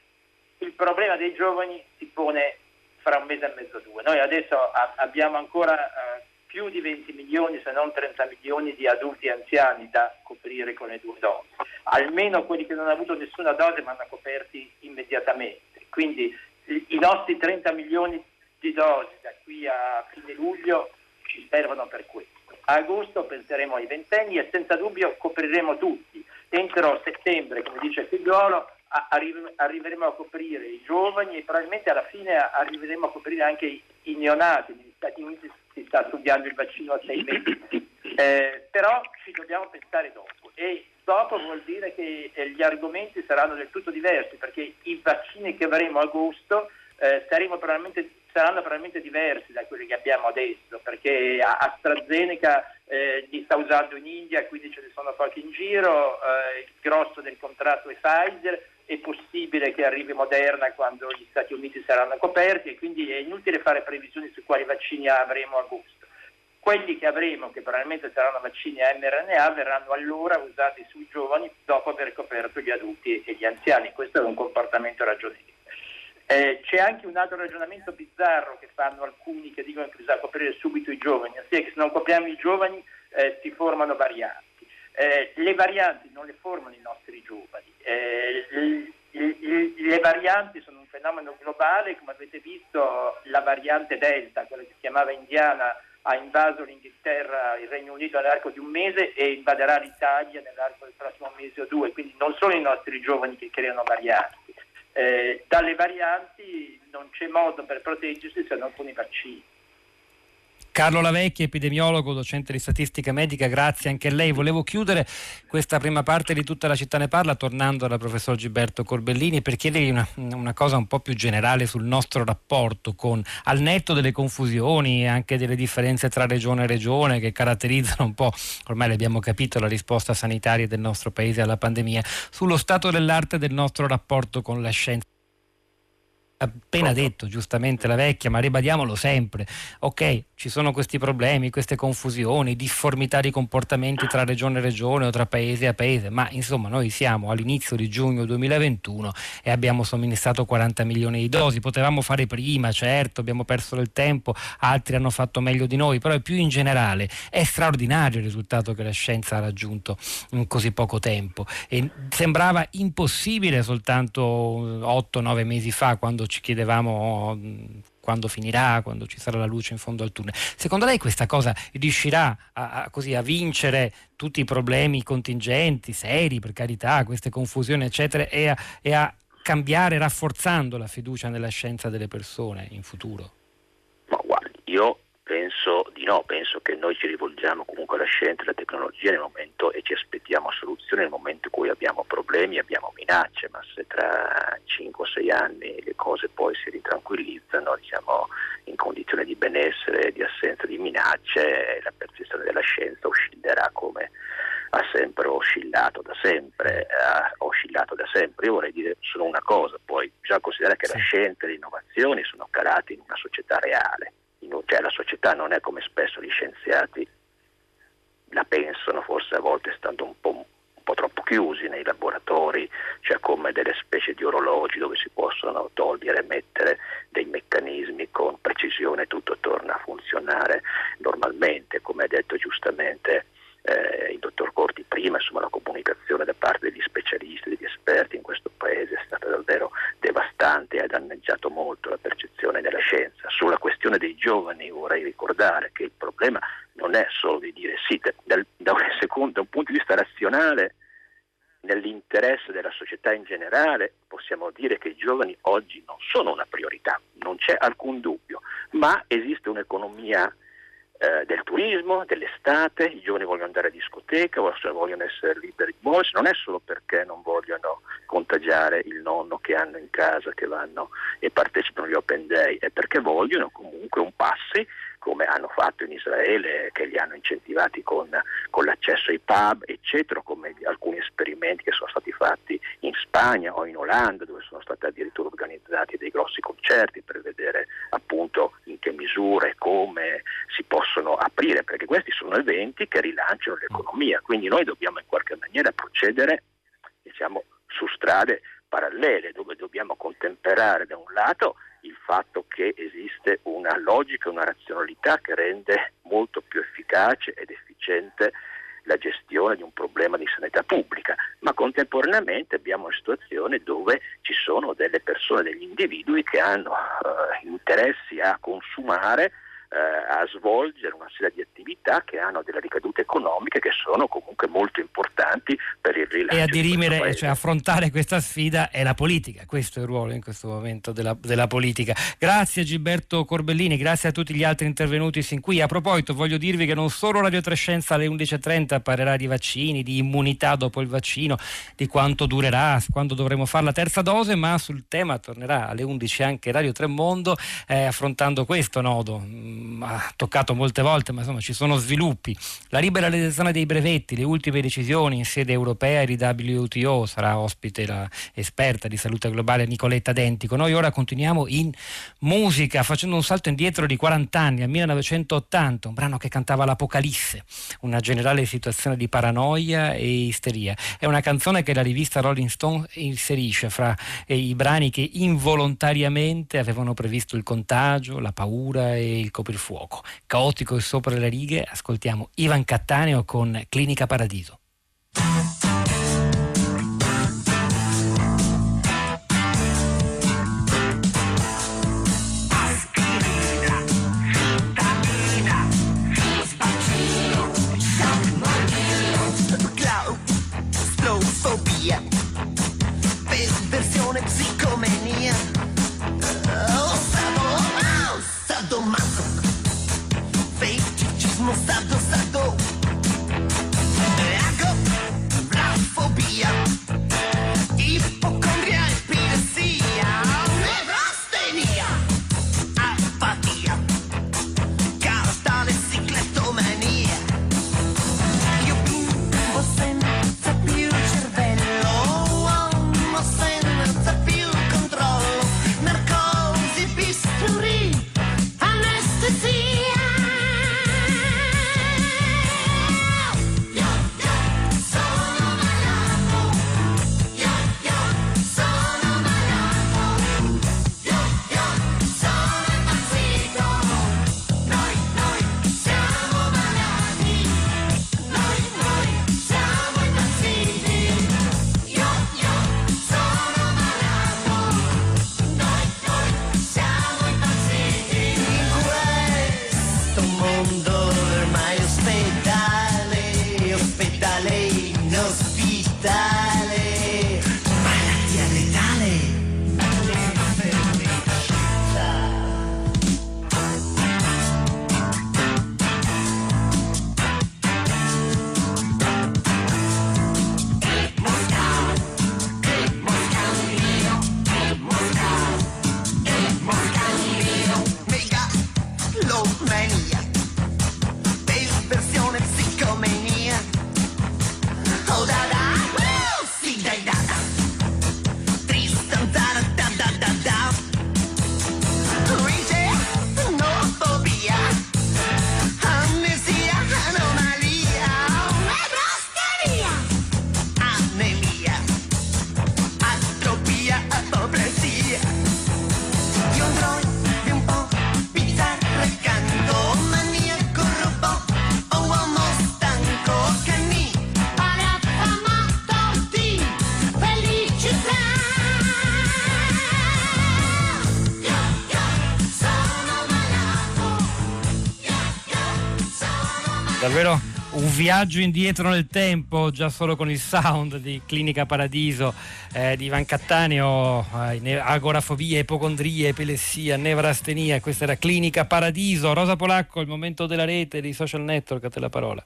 il problema dei giovani si pone fra un mese e mezzo due. Noi adesso a- abbiamo ancora eh, più di 20 milioni, se non 30 milioni di adulti anziani da coprire con le due dosi. Almeno quelli che non hanno avuto nessuna dose vanno coperti immediatamente. Quindi i, i nostri 30 milioni di dosi da qui a fine luglio ci servono per questo. A agosto penseremo ai ventenni e senza dubbio copriremo tutti. Entro settembre, come dice Figliolo, arri- arriveremo a coprire i giovani e probabilmente alla fine arriveremo a coprire anche i, i neonati. Negli Stati Uniti si sta studiando il vaccino a sei mesi, *coughs* eh, però ci dobbiamo pensare dopo e dopo vuol dire che eh, gli argomenti saranno del tutto diversi perché i vaccini che avremo a agosto eh, probabilmente, saranno probabilmente diversi da quelli che abbiamo adesso perché AstraZeneca eh, li sta usando in India, quindi ce ne sono pochi in giro, eh, il grosso del contratto è Pfizer, è possibile che arrivi Moderna quando gli Stati Uniti saranno coperti e quindi è inutile fare previsioni su quali vaccini avremo a agosto. Quelli che avremo, che probabilmente saranno vaccini a mRNA, verranno allora usati sui giovani dopo aver coperto gli adulti e gli anziani. Questo è un comportamento ragionevole. Eh, c'è anche un altro ragionamento bizzarro che fanno alcuni che dicono che bisogna coprire subito i giovani, ossia che se non copriamo i giovani eh, si formano varianti. Eh, le varianti non le formano i nostri giovani, eh, le varianti sono un fenomeno globale, come avete visto la variante Delta, quella che si chiamava indiana, ha invaso l'Inghilterra, il Regno Unito nell'arco di un mese e invaderà l'Italia nell'arco del prossimo mese o due, quindi non sono i nostri giovani che creano varianti. Eh, dalle varianti non c'è modo per proteggersi se non con i vaccini. Carlo Lavecchi, epidemiologo, docente di statistica medica, grazie anche a lei. Volevo chiudere questa prima parte di tutta la città ne parla tornando al professor Gilberto Corbellini per chiedergli una, una, cosa un po' più generale sul nostro rapporto con, al netto delle confusioni e anche delle differenze tra regione e regione che caratterizzano un po', ormai l'abbiamo capito, la risposta sanitaria del nostro paese alla pandemia, sullo stato dell'arte del nostro rapporto con la scienza appena detto giustamente la vecchia, ma ribadiamolo sempre, ok, ci sono questi problemi, queste confusioni, difformità di comportamenti tra regione e regione o tra paese a paese, ma insomma noi siamo all'inizio di giugno 2021 e abbiamo somministrato 40 milioni di dosi, potevamo fare prima, certo, abbiamo perso del tempo, altri hanno fatto meglio di noi, però più in generale è straordinario il risultato che la scienza ha raggiunto in così poco tempo. E sembrava impossibile soltanto 8-9 mesi fa quando ci chiedevamo quando finirà, quando ci sarà la luce in fondo al tunnel. Secondo lei questa cosa riuscirà a, a, così, a vincere tutti i problemi contingenti, seri per carità, queste confusioni eccetera e a, e a cambiare rafforzando la fiducia nella scienza delle persone in futuro? Ma guardi, io Penso di no, penso che noi ci rivolgiamo comunque alla scienza e alla tecnologia nel momento e ci aspettiamo soluzioni nel momento in cui abbiamo problemi, abbiamo minacce, ma se tra 5-6 anni le cose poi si ritranquillizzano, diciamo in condizione di benessere, di assenza di minacce, la percezione della scienza oscillerà come ha sempre oscillato da sempre, ha oscillato da sempre. Io vorrei dire solo una cosa, poi bisogna considerare che la scienza e le innovazioni sono calate in una società reale cioè la società non è come spesso gli scienziati la pensano, forse a volte stando un po', un po', troppo chiusi nei laboratori, cioè come delle specie di orologi dove si possono togliere e mettere dei meccanismi con precisione tutto torna a funzionare normalmente, come ha detto giustamente eh, il dottor Corti prima, insomma la comunicazione da parte degli specialisti, degli esperti in questo paese è stata davvero devastante e ha danneggiato molto la percezione della scienza. Sulla questione dei giovani vorrei ricordare che il problema non è solo di dire sì, da, da, un, *laughs* secondo, da un punto di vista razionale nell'interesse della società in generale possiamo dire che i giovani oggi non sono una priorità, non c'è alcun dubbio, ma esiste un'economia eh, del turismo, dell'estate, i giovani vogliono andare a discoteca, vogliono essere liberi di muoversi, non è solo perché non vogliono contagiare il nonno che hanno in casa, che vanno e partecipano agli Open Day, è perché vogliono comunque un passi come hanno fatto in Israele, che li hanno incentivati con, con l'accesso ai pub, eccetera, come alcuni esperimenti che sono stati fatti in Spagna o in Olanda, dove sono stati addirittura organizzati dei grossi concerti per vedere appunto in che misura e come si possono aprire, perché questi sono eventi che rilanciano l'economia, quindi noi dobbiamo in qualche maniera procedere diciamo, su strade parallele dove dobbiamo contemperare da un lato il fatto che esiste una logica, una razionalità che rende molto più efficace ed efficiente la gestione di un problema di sanità pubblica, ma contemporaneamente abbiamo una situazione dove ci sono delle persone, degli individui che hanno eh, interessi a consumare a svolgere una serie di attività che hanno delle ricadute economiche che sono comunque molto importanti per il rilancio. E a dirimere, cioè affrontare questa sfida è la politica, questo è il ruolo in questo momento della, della politica. Grazie Gilberto Corbellini, grazie a tutti gli altri intervenuti sin qui. A proposito, voglio dirvi che non solo Radio Trescenza alle 11.30 parlerà di vaccini, di immunità dopo il vaccino, di quanto durerà, quando dovremo fare la terza dose, ma sul tema tornerà alle 11 anche Radio Tremondo eh, affrontando questo nodo ha toccato molte volte, ma insomma ci sono sviluppi. La liberalizzazione dei brevetti, le ultime decisioni in sede europea e di WTO, sarà ospite la esperta di salute globale Nicoletta Dentico. Noi ora continuiamo in musica facendo un salto indietro di 40 anni, al 1980, un brano che cantava l'Apocalisse, una generale situazione di paranoia e isteria. È una canzone che la rivista Rolling Stone inserisce fra i brani che involontariamente avevano previsto il contagio, la paura e il coprire fuoco. Caotico e sopra le righe, ascoltiamo Ivan Cattaneo con Clinica Paradiso. Viaggio indietro nel tempo già solo con il sound di Clinica Paradiso eh, di Ivan Cattaneo, eh, agorafobia, ipocondria, epilessia, nevrastenia, questa era Clinica Paradiso. Rosa Polacco, il momento della rete, dei social network, a te la parola.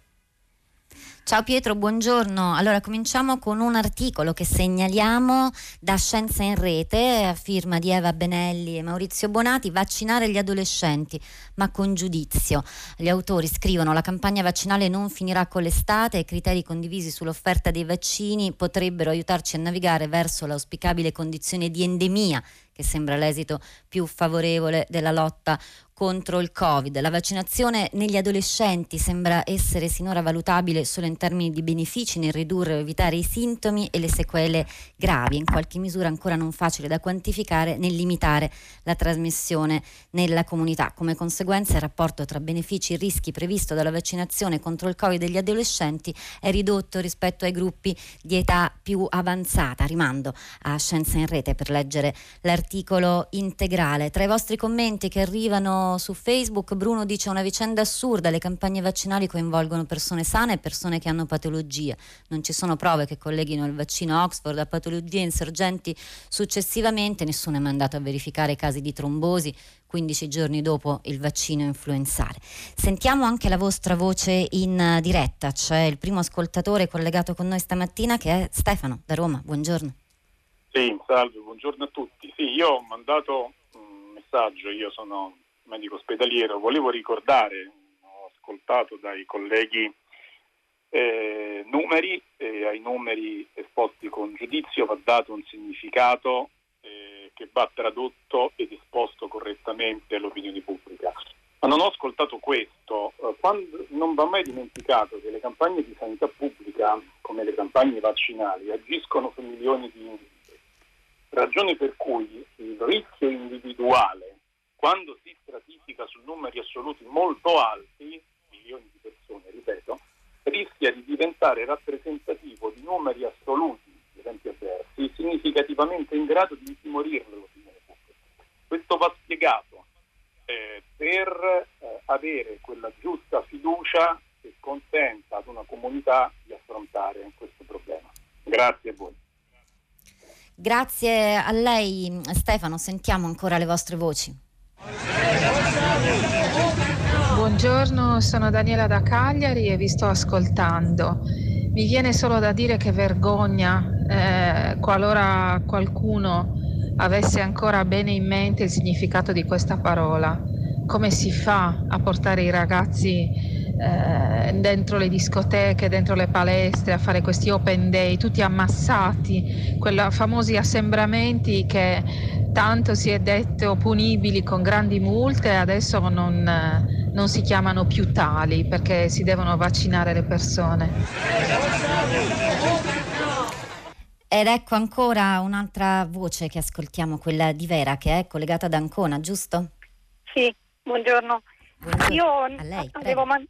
Ciao Pietro, buongiorno. Allora cominciamo con un articolo che segnaliamo da Scienza in Rete, a firma di Eva Benelli e Maurizio Bonati, vaccinare gli adolescenti, ma con giudizio. Gli autori scrivono la campagna vaccinale non finirà con l'estate e i criteri condivisi sull'offerta dei vaccini potrebbero aiutarci a navigare verso l'auspicabile condizione di endemia che sembra l'esito più favorevole della lotta contro il Covid. La vaccinazione negli adolescenti sembra essere sinora valutabile solo in termini di benefici nel ridurre o evitare i sintomi e le sequele gravi, in qualche misura ancora non facile da quantificare nel limitare la trasmissione nella comunità. Come conseguenza il rapporto tra benefici e rischi previsto dalla vaccinazione contro il Covid degli adolescenti è ridotto rispetto ai gruppi di età più avanzata. Rimando a Scienza in Rete per leggere l'articolo integrale. Tra i vostri commenti che arrivano su Facebook, Bruno dice una vicenda assurda, le campagne vaccinali coinvolgono persone sane e persone che hanno patologie, non ci sono prove che colleghino il vaccino Oxford a patologie insorgenti successivamente, nessuno è mandato a verificare casi di trombosi, 15 giorni dopo il vaccino influenzale. Sentiamo anche la vostra voce in diretta, c'è il primo ascoltatore collegato con noi stamattina che è Stefano da Roma, buongiorno. Sì, salve, buongiorno a tutti. Sì, io ho mandato un messaggio, io sono medico ospedaliero, volevo ricordare, ho ascoltato dai colleghi eh, numeri e ai numeri esposti con giudizio va dato un significato eh, che va tradotto ed esposto correttamente all'opinione pubblica. Ma non ho ascoltato questo, eh, quando, non va mai dimenticato che le campagne di sanità pubblica, come le campagne vaccinali, agiscono su milioni di individui ragione per cui il rischio individuale, quando si stratifica su numeri assoluti molto alti, milioni di persone, ripeto, rischia di diventare rappresentativo di numeri assoluti, di eventi avversi, significativamente in grado di intimorire l'opinione pubblica. Questo va spiegato eh, per eh, avere quella giusta fiducia che consenta ad una comunità di affrontare questo problema. Grazie a voi. Grazie a lei Stefano, sentiamo ancora le vostre voci. Buongiorno, sono Daniela da Cagliari e vi sto ascoltando. Mi viene solo da dire che vergogna eh, qualora qualcuno avesse ancora bene in mente il significato di questa parola. Come si fa a portare i ragazzi eh, dentro le discoteche, dentro le palestre, a fare questi open day, tutti ammassati, quei famosi assembramenti che tanto si è detto punibili con grandi multe, adesso non, non si chiamano più tali perché si devono vaccinare le persone. Ed ecco ancora un'altra voce che ascoltiamo, quella di Vera, che è collegata ad Ancona, giusto? Sì, buongiorno. buongiorno. Io lei, avevo, man-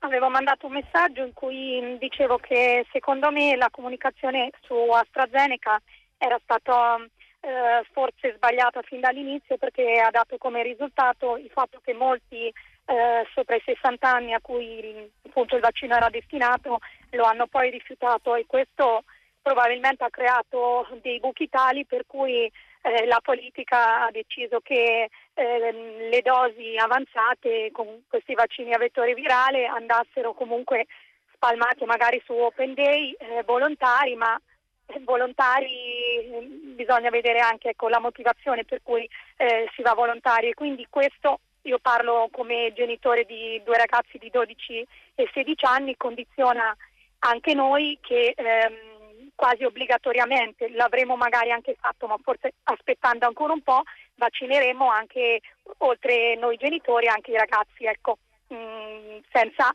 avevo mandato un messaggio in cui dicevo che secondo me la comunicazione su AstraZeneca era stata eh, forse sbagliata fin dall'inizio perché ha dato come risultato il fatto che molti eh, sopra i 60 anni a cui appunto, il vaccino era destinato lo hanno poi rifiutato e questo probabilmente ha creato dei buchi tali per cui eh, la politica ha deciso che eh, le dosi avanzate con questi vaccini a vettore virale andassero comunque spalmate magari su Open Day eh, volontari, ma eh, volontari mm, bisogna vedere anche ecco, la motivazione per cui eh, si va volontari. E quindi questo io parlo come genitore di due ragazzi di 12 e 16 anni, condiziona anche noi che ehm, quasi obbligatoriamente, l'avremo magari anche fatto, ma forse aspettando ancora un po', vaccineremo anche, oltre noi genitori, anche i ragazzi, ecco, mh, mm, senza,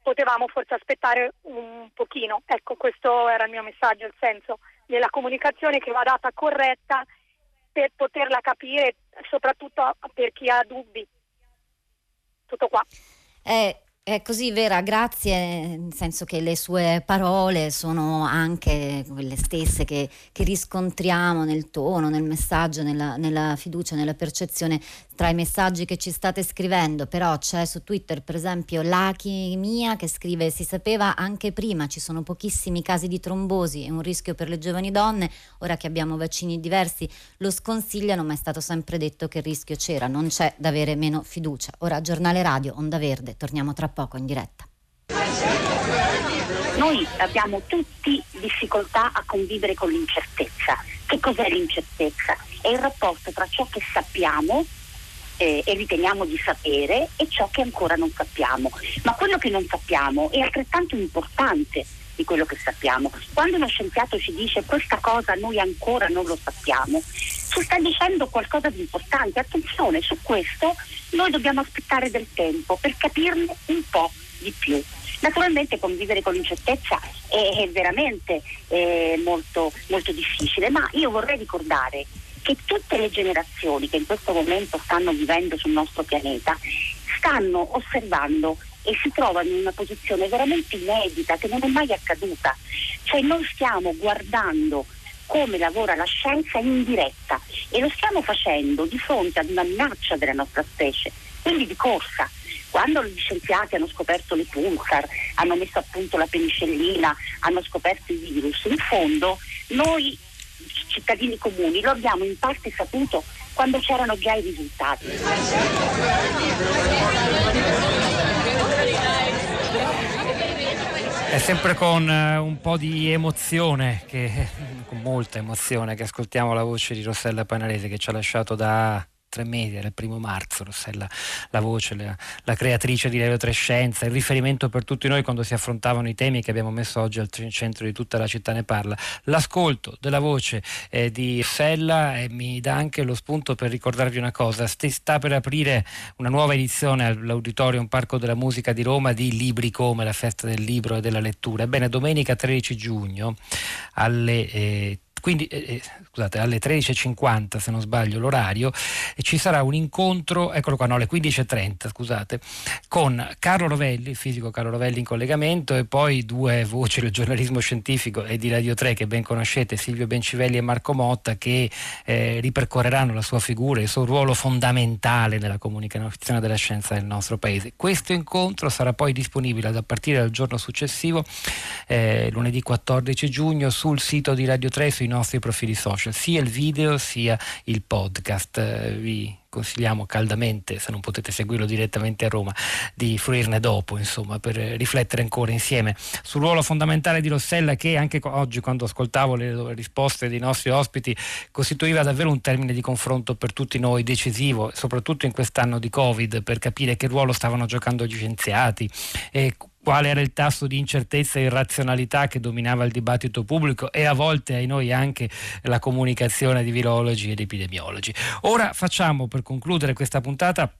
potevamo forse aspettare un pochino. Ecco, questo era il mio messaggio, il senso della comunicazione che va data corretta per poterla capire, soprattutto per chi ha dubbi. Tutto qua. Eh, è così Vera, grazie, nel senso che le sue parole sono anche quelle stesse che, che riscontriamo nel tono, nel messaggio, nella, nella, fiducia, nella percezione tra i messaggi che ci state scrivendo, però c'è su Twitter per esempio Laki Mia che scrive si sapeva anche prima, ci sono pochissimi casi di trombosi e un rischio per le giovani donne, ora che abbiamo vaccini diversi lo sconsigliano, ma è stato sempre detto che il rischio c'era, non c'è da avere meno fiducia. Ora giornale radio, Onda Verde, torniamo tra poco in diretta. Noi abbiamo tutti difficoltà a convivere con l'incertezza. Che cos'è l'incertezza? È il rapporto tra ciò che sappiamo eh, e riteniamo di sapere e ciò che ancora non sappiamo. Ma quello che non sappiamo è altrettanto importante di quello che sappiamo. Quando uno scienziato ci dice questa cosa noi ancora non lo sappiamo, ci sta dicendo qualcosa di importante. Attenzione, su questo noi dobbiamo aspettare del tempo per capirne un po' di più. Naturalmente convivere con l'incertezza è, è veramente eh, molto, molto difficile, ma io vorrei ricordare che tutte le generazioni che in questo momento stanno vivendo sul nostro pianeta stanno osservando e si trovano in una posizione veramente inedita che non è mai accaduta. Cioè noi stiamo guardando come lavora la scienza in diretta e lo stiamo facendo di fronte ad una minaccia della nostra specie quindi di corsa. Quando gli scienziati hanno scoperto le pulsar, hanno messo a punto la penicillina, hanno scoperto i virus, in fondo noi cittadini comuni lo abbiamo in parte saputo quando c'erano già i risultati. È sempre con uh, un po' di emozione, che, *laughs* con molta emozione, che ascoltiamo la voce di Rossella Panarese che ci ha lasciato da tre mesi, il primo marzo, Rossella, la voce, la, la creatrice di Radio Trescenza, il riferimento per tutti noi quando si affrontavano i temi che abbiamo messo oggi al centro di tutta la città ne parla. L'ascolto della voce eh, di Rossella eh, mi dà anche lo spunto per ricordarvi una cosa, sta per aprire una nuova edizione all'Auditorium Parco della Musica di Roma di Libri come la festa del libro e della lettura. Ebbene, domenica 13 giugno alle eh, quindi eh, eh scusate, alle 13.50 se non sbaglio l'orario, ci sarà un incontro, eccolo qua, no, alle 15.30 scusate, con Carlo Rovelli, il fisico Carlo Rovelli in collegamento e poi due voci del giornalismo scientifico e di Radio 3 che ben conoscete, Silvio Bencivelli e Marco Motta, che eh, ripercorreranno la sua figura e il suo ruolo fondamentale nella comunicazione della scienza del nostro paese. Questo incontro sarà poi disponibile a partire dal giorno successivo, eh, lunedì 14 giugno, sul sito di Radio 3 sui nostri profili social, sia il video sia il podcast. Eh, vi consigliamo caldamente, se non potete seguirlo direttamente a Roma, di fruirne dopo, insomma, per riflettere ancora insieme sul ruolo fondamentale di Rossella che anche oggi quando ascoltavo le risposte dei nostri ospiti costituiva davvero un termine di confronto per tutti noi decisivo, soprattutto in quest'anno di Covid, per capire che ruolo stavano giocando gli scienziati e quale era il tasso di incertezza e irrazionalità che dominava il dibattito pubblico e a volte ai noi anche la comunicazione di virologi ed epidemiologi. Ora facciamo per concludere questa puntata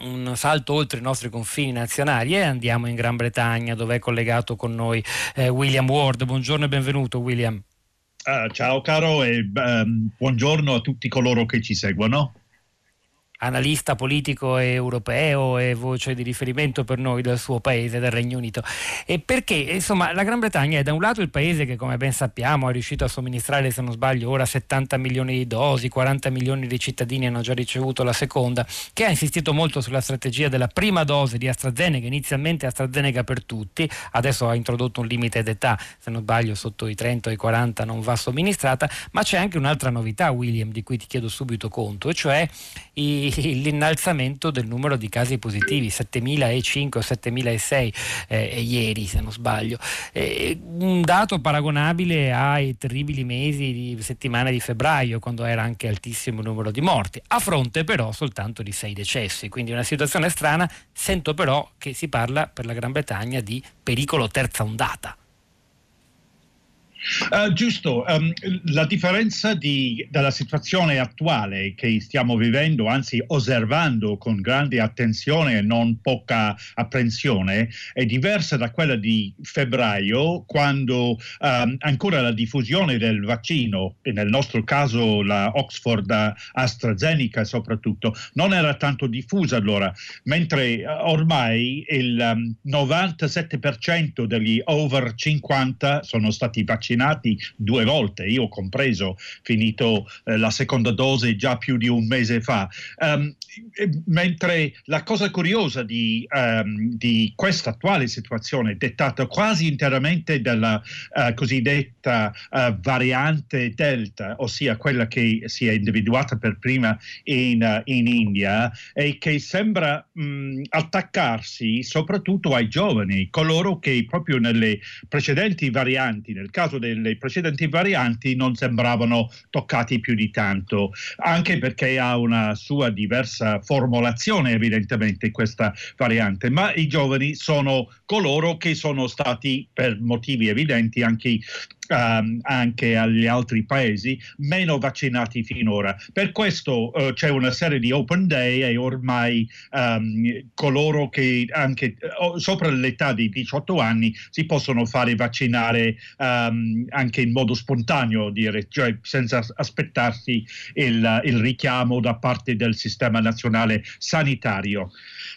un salto oltre i nostri confini nazionali e andiamo in Gran Bretagna dove è collegato con noi eh, William Ward. Buongiorno e benvenuto William. Uh, ciao caro e um, buongiorno a tutti coloro che ci seguono analista politico europeo e voce di riferimento per noi del suo paese, del Regno Unito. E perché insomma la Gran Bretagna è da un lato il paese che come ben sappiamo è riuscito a somministrare se non sbaglio ora 70 milioni di dosi, 40 milioni di cittadini hanno già ricevuto la seconda, che ha insistito molto sulla strategia della prima dose di AstraZeneca, inizialmente AstraZeneca per tutti, adesso ha introdotto un limite d'età, se non sbaglio sotto i 30 o i 40 non va somministrata, ma c'è anche un'altra novità William di cui ti chiedo subito conto, e cioè i l'innalzamento del numero di casi positivi, 7.005 o 7.006 eh, ieri se non sbaglio, eh, un dato paragonabile ai terribili mesi di settimana di febbraio quando era anche altissimo il numero di morti, a fronte però soltanto di 6 decessi, quindi una situazione strana, sento però che si parla per la Gran Bretagna di pericolo terza ondata. Uh, giusto, um, la differenza di, della situazione attuale che stiamo vivendo, anzi osservando con grande attenzione e non poca apprensione, è diversa da quella di febbraio, quando um, ancora la diffusione del vaccino, e nel nostro caso la Oxford AstraZeneca soprattutto, non era tanto diffusa allora, mentre uh, ormai il um, 97% degli over 50 sono stati vaccinati vaccinati due volte, io compreso, finito eh, la seconda dose già più di un mese fa. Um, mentre la cosa curiosa di, um, di questa attuale situazione è dettata quasi interamente dalla uh, cosiddetta uh, variante Delta, ossia quella che si è individuata per prima in, uh, in India e che sembra mh, attaccarsi soprattutto ai giovani, coloro che proprio nelle precedenti varianti, nel caso delle precedenti varianti non sembravano toccati più di tanto, anche perché ha una sua diversa formulazione evidentemente questa variante, ma i giovani sono coloro che sono stati per motivi evidenti anche um, anche agli altri paesi meno vaccinati finora. Per questo uh, c'è una serie di open day e ormai um, coloro che anche uh, sopra l'età di 18 anni si possono fare vaccinare um, anche in modo spontaneo, dire, cioè senza aspettarsi il, il richiamo da parte del sistema nazionale sanitario.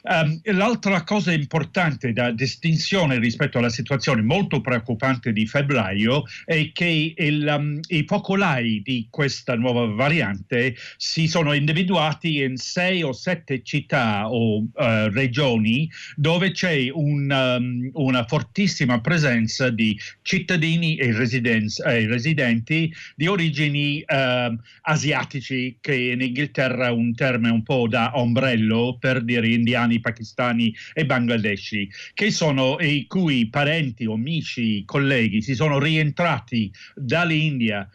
Um, l'altra cosa importante da distinzione rispetto alla situazione molto preoccupante di febbraio è che il, um, i focolai di questa nuova variante si sono individuati in sei o sette città o uh, regioni dove c'è un, um, una fortissima presenza di cittadini e, e residenti di origini uh, asiatici, che in Inghilterra è un termine un po' da ombrello per dire indiani, pakistani e bangladeshi, che sono i cui parenti, amici, colleghi si sono rientrati dall'India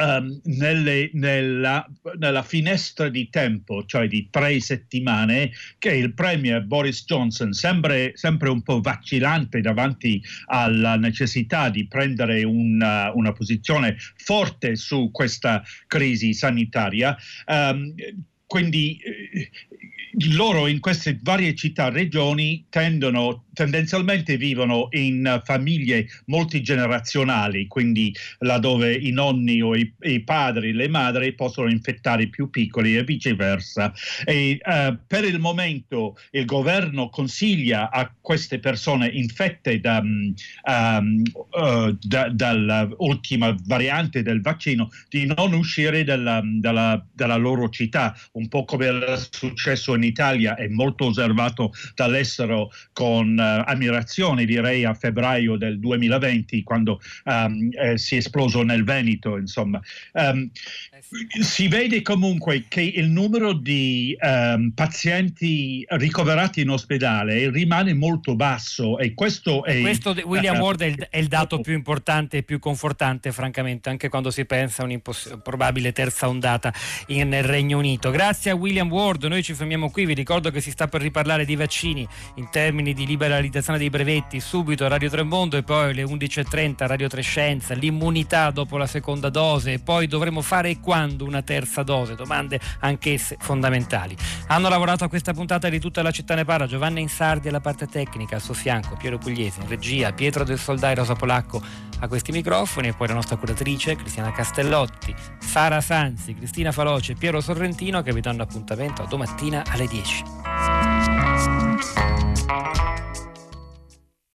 Um, nelle, nella, nella, finestra di tempo, cioè di tre settimane, che il Premier Boris Johnson, sempre, sempre un po' vacillante davanti alla necessità di prendere una, una posizione forte su questa crisi sanitaria, um, quindi eh, loro in queste varie città, regioni, tendono, tendenzialmente vivono in famiglie multigenerazionali, quindi laddove i nonni o i, i padri, le madri possono infettare i più piccoli e viceversa. E, uh, per il momento il governo consiglia a queste persone infette da, um, uh, da, dall'ultima variante del vaccino di non uscire dalla, dalla, dalla loro città, un po' come era successo in Italia è molto osservato dall'estero con ammirazione, direi a febbraio del 2020, quando um, eh, si è esploso nel Veneto. Insomma. Um, si vede comunque che il numero di um, pazienti ricoverati in ospedale rimane molto basso e questo è... Questo, William *laughs* Ward, è il, è il dato più importante e più confortante, francamente, anche quando si pensa a un'improbabile terza ondata in, nel Regno Unito. Grazie a William Ward, noi ci fermiamo qui, vi ricordo che si sta per riparlare di vaccini in termini di liberalizzazione dei brevetti, subito a Radio Tremondo e poi alle 11.30 Radio Trescenza, l'immunità dopo la seconda dose e poi dovremo fare quando una terza dose, domande anch'esse fondamentali. Hanno lavorato a questa puntata di tutta la città ne parla, Giovanna Insardi alla parte tecnica, al suo fianco Piero Pugliese in regia, Pietro del Soldai, Rosa Polacco a questi microfoni e poi la nostra curatrice Cristiana Castellotti, Sara Sanzi, Cristina Faloce e Piero Sorrentino che vi danno appuntamento a domattina alle 10.